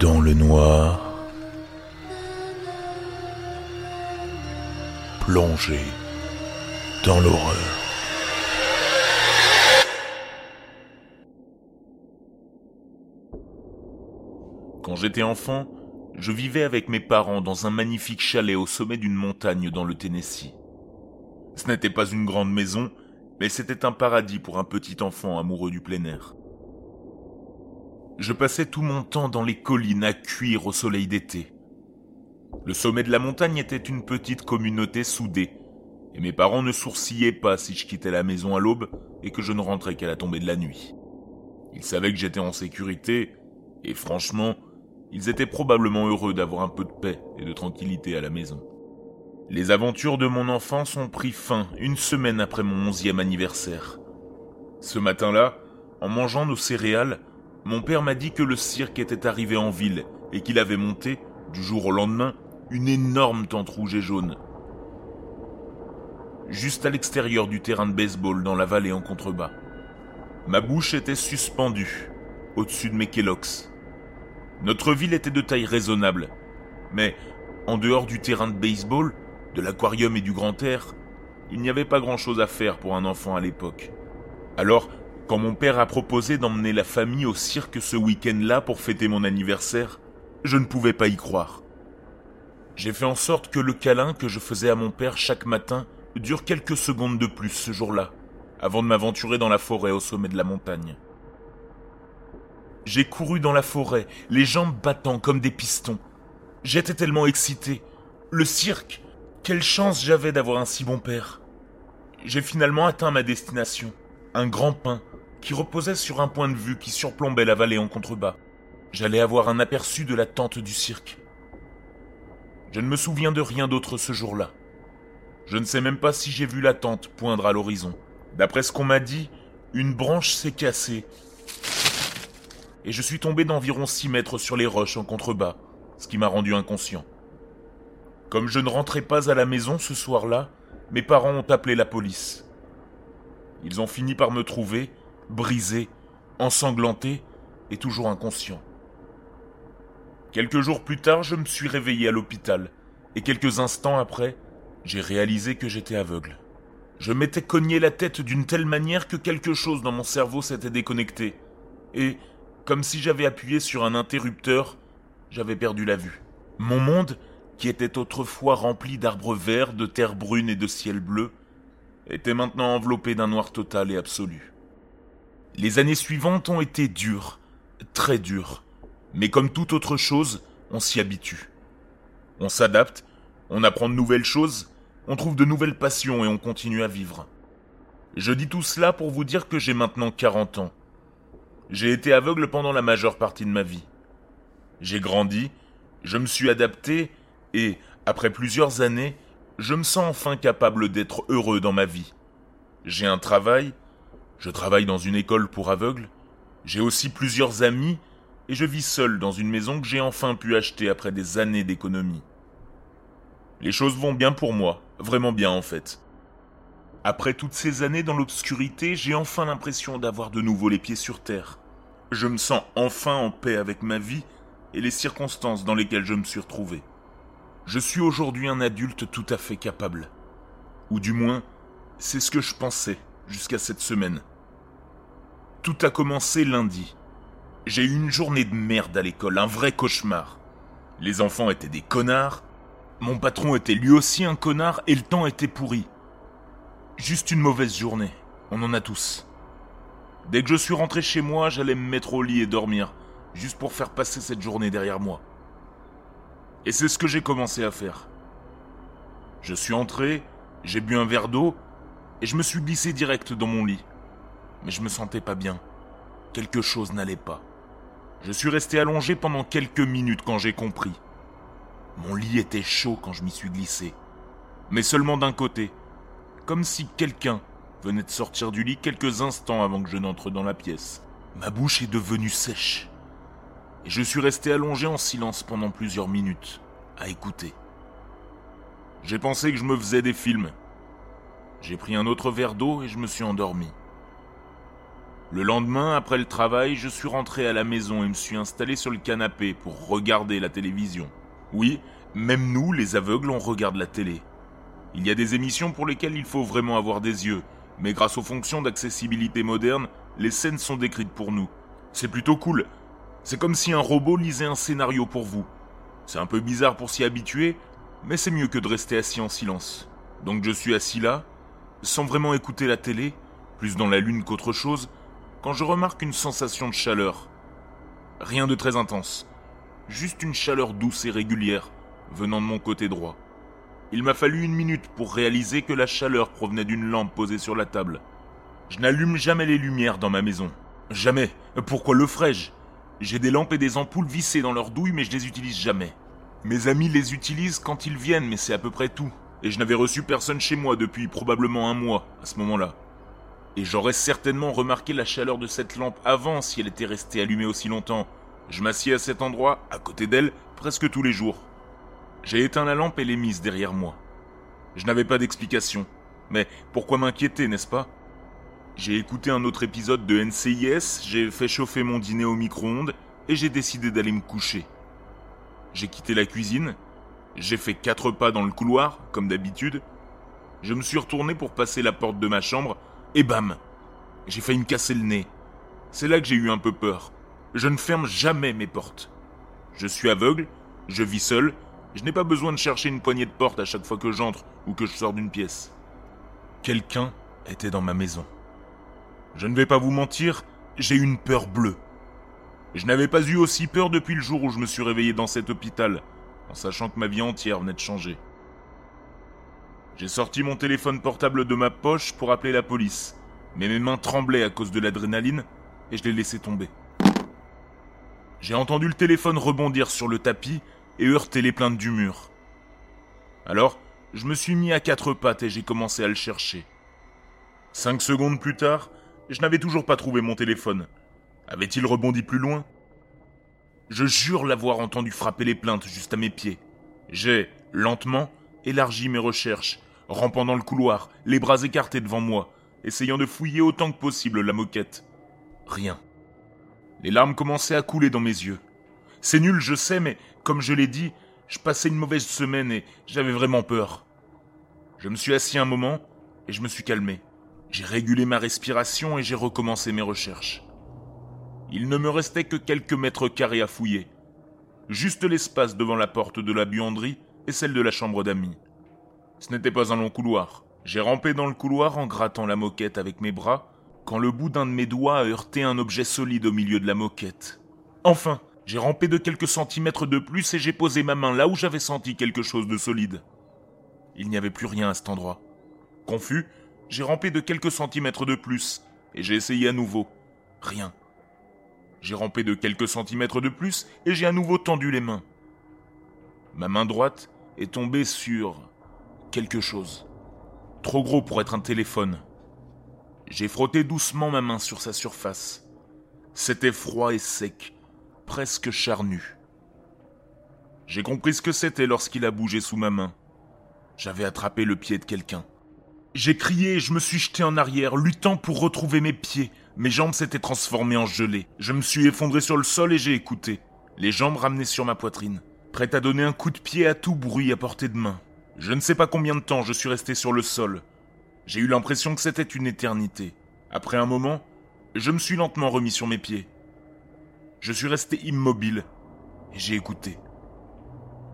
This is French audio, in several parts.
dans le noir, plongé dans l'horreur. Quand j'étais enfant, je vivais avec mes parents dans un magnifique chalet au sommet d'une montagne dans le Tennessee. Ce n'était pas une grande maison, mais c'était un paradis pour un petit enfant amoureux du plein air. Je passais tout mon temps dans les collines à cuire au soleil d'été. Le sommet de la montagne était une petite communauté soudée, et mes parents ne sourcillaient pas si je quittais la maison à l'aube et que je ne rentrais qu'à la tombée de la nuit. Ils savaient que j'étais en sécurité, et franchement, ils étaient probablement heureux d'avoir un peu de paix et de tranquillité à la maison. Les aventures de mon enfance ont pris fin une semaine après mon onzième anniversaire. Ce matin-là, en mangeant nos céréales, mon père m'a dit que le cirque était arrivé en ville et qu'il avait monté, du jour au lendemain, une énorme tente rouge et jaune. Juste à l'extérieur du terrain de baseball dans la vallée en contrebas. Ma bouche était suspendue, au-dessus de mes kélox. Notre ville était de taille raisonnable, mais en dehors du terrain de baseball, de l'aquarium et du grand air, il n'y avait pas grand-chose à faire pour un enfant à l'époque. Alors, quand mon père a proposé d'emmener la famille au cirque ce week-end-là pour fêter mon anniversaire, je ne pouvais pas y croire. J'ai fait en sorte que le câlin que je faisais à mon père chaque matin dure quelques secondes de plus ce jour-là, avant de m'aventurer dans la forêt au sommet de la montagne. J'ai couru dans la forêt, les jambes battant comme des pistons. J'étais tellement excité. Le cirque, quelle chance j'avais d'avoir un si bon père. J'ai finalement atteint ma destination, un grand pin qui reposait sur un point de vue qui surplombait la vallée en contrebas. J'allais avoir un aperçu de la tente du cirque. Je ne me souviens de rien d'autre ce jour-là. Je ne sais même pas si j'ai vu la tente poindre à l'horizon. D'après ce qu'on m'a dit, une branche s'est cassée et je suis tombé d'environ 6 mètres sur les roches en contrebas, ce qui m'a rendu inconscient. Comme je ne rentrais pas à la maison ce soir-là, mes parents ont appelé la police. Ils ont fini par me trouver brisé, ensanglanté et toujours inconscient. Quelques jours plus tard, je me suis réveillé à l'hôpital, et quelques instants après, j'ai réalisé que j'étais aveugle. Je m'étais cogné la tête d'une telle manière que quelque chose dans mon cerveau s'était déconnecté, et, comme si j'avais appuyé sur un interrupteur, j'avais perdu la vue. Mon monde, qui était autrefois rempli d'arbres verts, de terre brune et de ciel bleu, était maintenant enveloppé d'un noir total et absolu. Les années suivantes ont été dures, très dures. Mais comme toute autre chose, on s'y habitue. On s'adapte, on apprend de nouvelles choses, on trouve de nouvelles passions et on continue à vivre. Je dis tout cela pour vous dire que j'ai maintenant 40 ans. J'ai été aveugle pendant la majeure partie de ma vie. J'ai grandi, je me suis adapté et, après plusieurs années, je me sens enfin capable d'être heureux dans ma vie. J'ai un travail, je travaille dans une école pour aveugles. J'ai aussi plusieurs amis et je vis seul dans une maison que j'ai enfin pu acheter après des années d'économie. Les choses vont bien pour moi, vraiment bien en fait. Après toutes ces années dans l'obscurité, j'ai enfin l'impression d'avoir de nouveau les pieds sur terre. Je me sens enfin en paix avec ma vie et les circonstances dans lesquelles je me suis retrouvé. Je suis aujourd'hui un adulte tout à fait capable. Ou du moins, c'est ce que je pensais jusqu'à cette semaine. Tout a commencé lundi. J'ai eu une journée de merde à l'école, un vrai cauchemar. Les enfants étaient des connards, mon patron était lui aussi un connard et le temps était pourri. Juste une mauvaise journée, on en a tous. Dès que je suis rentré chez moi, j'allais me mettre au lit et dormir, juste pour faire passer cette journée derrière moi. Et c'est ce que j'ai commencé à faire. Je suis entré, j'ai bu un verre d'eau, et je me suis glissé direct dans mon lit. Mais je me sentais pas bien. Quelque chose n'allait pas. Je suis resté allongé pendant quelques minutes quand j'ai compris. Mon lit était chaud quand je m'y suis glissé. Mais seulement d'un côté. Comme si quelqu'un venait de sortir du lit quelques instants avant que je n'entre dans la pièce. Ma bouche est devenue sèche. Et je suis resté allongé en silence pendant plusieurs minutes, à écouter. J'ai pensé que je me faisais des films, j'ai pris un autre verre d'eau et je me suis endormi. Le lendemain, après le travail, je suis rentré à la maison et me suis installé sur le canapé pour regarder la télévision. Oui, même nous, les aveugles, on regarde la télé. Il y a des émissions pour lesquelles il faut vraiment avoir des yeux, mais grâce aux fonctions d'accessibilité moderne, les scènes sont décrites pour nous. C'est plutôt cool. C'est comme si un robot lisait un scénario pour vous. C'est un peu bizarre pour s'y habituer, mais c'est mieux que de rester assis en silence. Donc je suis assis là, sans vraiment écouter la télé, plus dans la lune qu'autre chose, quand je remarque une sensation de chaleur. Rien de très intense, juste une chaleur douce et régulière venant de mon côté droit. Il m'a fallu une minute pour réaliser que la chaleur provenait d'une lampe posée sur la table. Je n'allume jamais les lumières dans ma maison. Jamais. Pourquoi le ferais-je J'ai des lampes et des ampoules vissées dans leurs douilles, mais je les utilise jamais. Mes amis les utilisent quand ils viennent, mais c'est à peu près tout. Et je n'avais reçu personne chez moi depuis probablement un mois, à ce moment-là. Et j'aurais certainement remarqué la chaleur de cette lampe avant si elle était restée allumée aussi longtemps. Je m'assieds à cet endroit, à côté d'elle, presque tous les jours. J'ai éteint la lampe et l'ai mise derrière moi. Je n'avais pas d'explication. Mais pourquoi m'inquiéter, n'est-ce pas? J'ai écouté un autre épisode de NCIS, j'ai fait chauffer mon dîner au micro-ondes et j'ai décidé d'aller me coucher. J'ai quitté la cuisine, j'ai fait quatre pas dans le couloir, comme d'habitude. Je me suis retourné pour passer la porte de ma chambre et bam J'ai failli me casser le nez. C'est là que j'ai eu un peu peur. Je ne ferme jamais mes portes. Je suis aveugle, je vis seul, je n'ai pas besoin de chercher une poignée de porte à chaque fois que j'entre ou que je sors d'une pièce. Quelqu'un était dans ma maison. Je ne vais pas vous mentir, j'ai une peur bleue. Je n'avais pas eu aussi peur depuis le jour où je me suis réveillé dans cet hôpital, en sachant que ma vie entière venait de changer. J'ai sorti mon téléphone portable de ma poche pour appeler la police, mais mes mains tremblaient à cause de l'adrénaline et je l'ai laissé tomber. J'ai entendu le téléphone rebondir sur le tapis et heurter les plaintes du mur. Alors, je me suis mis à quatre pattes et j'ai commencé à le chercher. Cinq secondes plus tard, je n'avais toujours pas trouvé mon téléphone. Avait-il rebondi plus loin? Je jure l'avoir entendu frapper les plaintes juste à mes pieds. J'ai, lentement, élargi mes recherches rampant dans le couloir, les bras écartés devant moi, essayant de fouiller autant que possible la moquette. Rien. Les larmes commençaient à couler dans mes yeux. C'est nul, je sais, mais comme je l'ai dit, je passais une mauvaise semaine et j'avais vraiment peur. Je me suis assis un moment et je me suis calmé. J'ai régulé ma respiration et j'ai recommencé mes recherches. Il ne me restait que quelques mètres carrés à fouiller. Juste l'espace devant la porte de la buanderie et celle de la chambre d'amis. Ce n'était pas un long couloir. J'ai rampé dans le couloir en grattant la moquette avec mes bras, quand le bout d'un de mes doigts a heurté un objet solide au milieu de la moquette. Enfin, j'ai rampé de quelques centimètres de plus et j'ai posé ma main là où j'avais senti quelque chose de solide. Il n'y avait plus rien à cet endroit. Confus, j'ai rampé de quelques centimètres de plus et j'ai essayé à nouveau. Rien. J'ai rampé de quelques centimètres de plus et j'ai à nouveau tendu les mains. Ma main droite est tombée sur quelque chose. Trop gros pour être un téléphone. J'ai frotté doucement ma main sur sa surface. C'était froid et sec, presque charnu. J'ai compris ce que c'était lorsqu'il a bougé sous ma main. J'avais attrapé le pied de quelqu'un. J'ai crié et je me suis jeté en arrière, luttant pour retrouver mes pieds. Mes jambes s'étaient transformées en gelée. Je me suis effondré sur le sol et j'ai écouté. Les jambes ramenées sur ma poitrine, prêtes à donner un coup de pied à tout bruit à portée de main. Je ne sais pas combien de temps je suis resté sur le sol. J'ai eu l'impression que c'était une éternité. Après un moment, je me suis lentement remis sur mes pieds. Je suis resté immobile et j'ai écouté.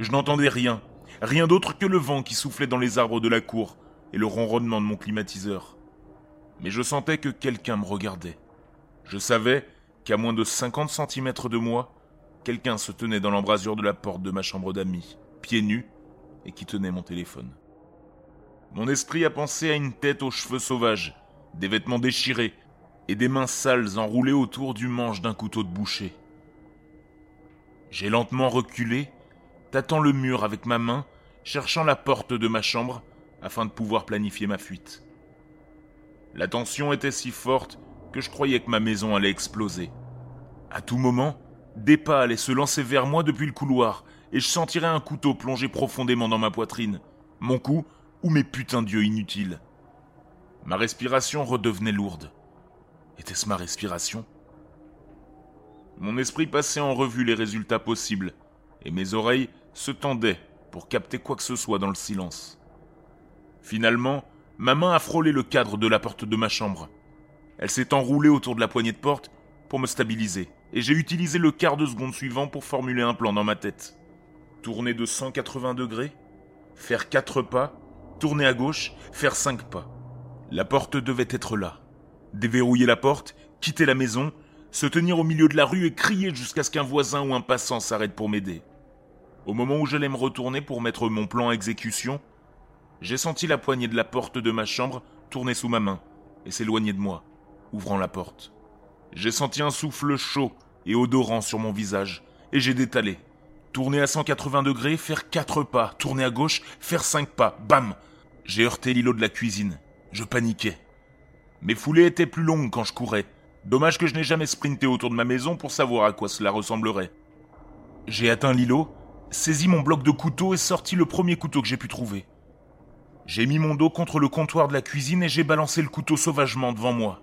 Je n'entendais rien, rien d'autre que le vent qui soufflait dans les arbres de la cour et le ronronnement de mon climatiseur. Mais je sentais que quelqu'un me regardait. Je savais qu'à moins de 50 cm de moi, quelqu'un se tenait dans l'embrasure de la porte de ma chambre d'amis, pieds nus et qui tenait mon téléphone. Mon esprit a pensé à une tête aux cheveux sauvages, des vêtements déchirés et des mains sales enroulées autour du manche d'un couteau de boucher. J'ai lentement reculé, tâtant le mur avec ma main, cherchant la porte de ma chambre afin de pouvoir planifier ma fuite. La tension était si forte que je croyais que ma maison allait exploser. À tout moment, des pas allaient se lancer vers moi depuis le couloir, et je sentirais un couteau plongé profondément dans ma poitrine, mon cou ou mes putains d'yeux inutiles. Ma respiration redevenait lourde. Était-ce ma respiration? Mon esprit passait en revue les résultats possibles, et mes oreilles se tendaient pour capter quoi que ce soit dans le silence. Finalement, ma main a frôlé le cadre de la porte de ma chambre. Elle s'est enroulée autour de la poignée de porte pour me stabiliser, et j'ai utilisé le quart de seconde suivant pour formuler un plan dans ma tête. Tourner de 180 degrés, faire quatre pas, tourner à gauche, faire cinq pas. La porte devait être là. Déverrouiller la porte, quitter la maison, se tenir au milieu de la rue et crier jusqu'à ce qu'un voisin ou un passant s'arrête pour m'aider. Au moment où j'allais me retourner pour mettre mon plan à exécution, j'ai senti la poignée de la porte de ma chambre tourner sous ma main et s'éloigner de moi, ouvrant la porte. J'ai senti un souffle chaud et odorant sur mon visage, et j'ai détalé. Tourner à 180 degrés, faire quatre pas, tourner à gauche, faire cinq pas, bam J'ai heurté l'îlot de la cuisine. Je paniquais. Mes foulées étaient plus longues quand je courais. Dommage que je n'ai jamais sprinté autour de ma maison pour savoir à quoi cela ressemblerait. J'ai atteint l'îlot, saisi mon bloc de couteau et sorti le premier couteau que j'ai pu trouver. J'ai mis mon dos contre le comptoir de la cuisine et j'ai balancé le couteau sauvagement devant moi.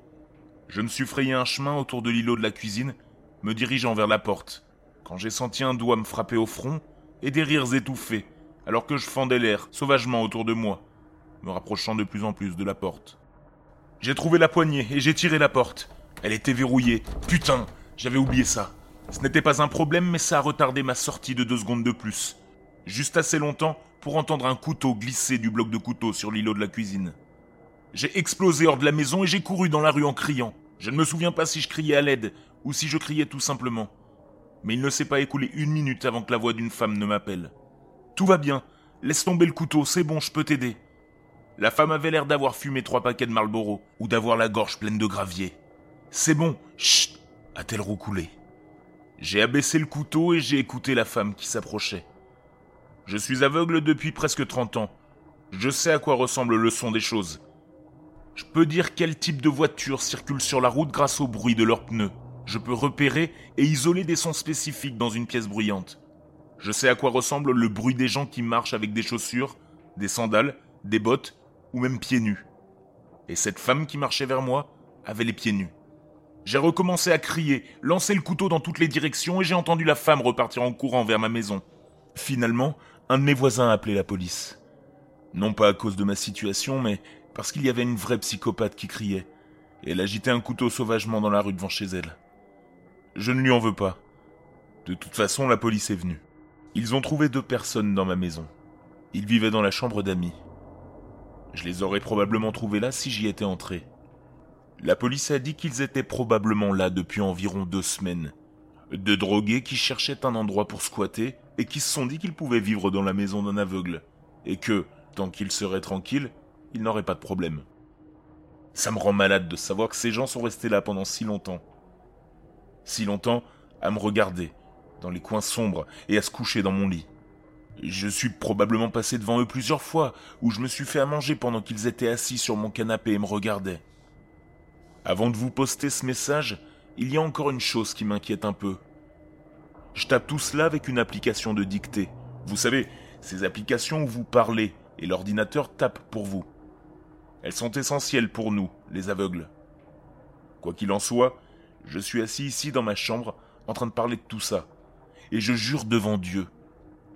Je me suis frayé un chemin autour de l'îlot de la cuisine, me dirigeant vers la porte, quand j'ai senti un doigt me frapper au front et des rires étouffés, alors que je fendais l'air sauvagement autour de moi, me rapprochant de plus en plus de la porte. J'ai trouvé la poignée et j'ai tiré la porte. Elle était verrouillée. Putain, j'avais oublié ça. Ce n'était pas un problème, mais ça a retardé ma sortie de deux secondes de plus. Juste assez longtemps pour entendre un couteau glisser du bloc de couteau sur l'îlot de la cuisine. J'ai explosé hors de la maison et j'ai couru dans la rue en criant. Je ne me souviens pas si je criais à l'aide ou si je criais tout simplement. Mais il ne s'est pas écoulé une minute avant que la voix d'une femme ne m'appelle. Tout va bien, laisse tomber le couteau, c'est bon, je peux t'aider. La femme avait l'air d'avoir fumé trois paquets de Marlboro ou d'avoir la gorge pleine de gravier. C'est bon, chut, a-t-elle roucoulé. J'ai abaissé le couteau et j'ai écouté la femme qui s'approchait. Je suis aveugle depuis presque 30 ans. Je sais à quoi ressemble le son des choses. Je peux dire quel type de voiture circule sur la route grâce au bruit de leurs pneus. Je peux repérer et isoler des sons spécifiques dans une pièce bruyante. Je sais à quoi ressemble le bruit des gens qui marchent avec des chaussures, des sandales, des bottes ou même pieds nus. Et cette femme qui marchait vers moi avait les pieds nus. J'ai recommencé à crier, lancer le couteau dans toutes les directions et j'ai entendu la femme repartir en courant vers ma maison. Finalement, un de mes voisins a appelé la police. Non pas à cause de ma situation, mais parce qu'il y avait une vraie psychopathe qui criait, elle agitait un couteau sauvagement dans la rue devant chez elle. Je ne lui en veux pas. De toute façon, la police est venue. Ils ont trouvé deux personnes dans ma maison. Ils vivaient dans la chambre d'amis. Je les aurais probablement trouvés là si j'y étais entré. La police a dit qu'ils étaient probablement là depuis environ deux semaines. Deux drogués qui cherchaient un endroit pour squatter et qui se sont dit qu'ils pouvaient vivre dans la maison d'un aveugle, et que, tant qu'ils seraient tranquilles, ils n'auraient pas de problème. Ça me rend malade de savoir que ces gens sont restés là pendant si longtemps. Si longtemps à me regarder, dans les coins sombres, et à se coucher dans mon lit. Je suis probablement passé devant eux plusieurs fois, où je me suis fait à manger pendant qu'ils étaient assis sur mon canapé et me regardaient. Avant de vous poster ce message, il y a encore une chose qui m'inquiète un peu. Je tape tout cela avec une application de dictée. Vous savez, ces applications où vous parlez et l'ordinateur tape pour vous. Elles sont essentielles pour nous, les aveugles. Quoi qu'il en soit, je suis assis ici dans ma chambre en train de parler de tout ça. Et je jure devant Dieu,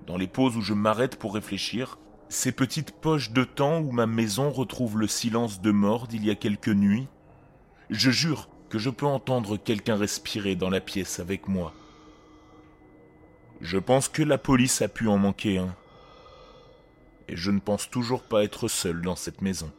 dans les pauses où je m'arrête pour réfléchir, ces petites poches de temps où ma maison retrouve le silence de mort d'il y a quelques nuits, je jure que je peux entendre quelqu'un respirer dans la pièce avec moi. Je pense que la police a pu en manquer un. Et je ne pense toujours pas être seul dans cette maison.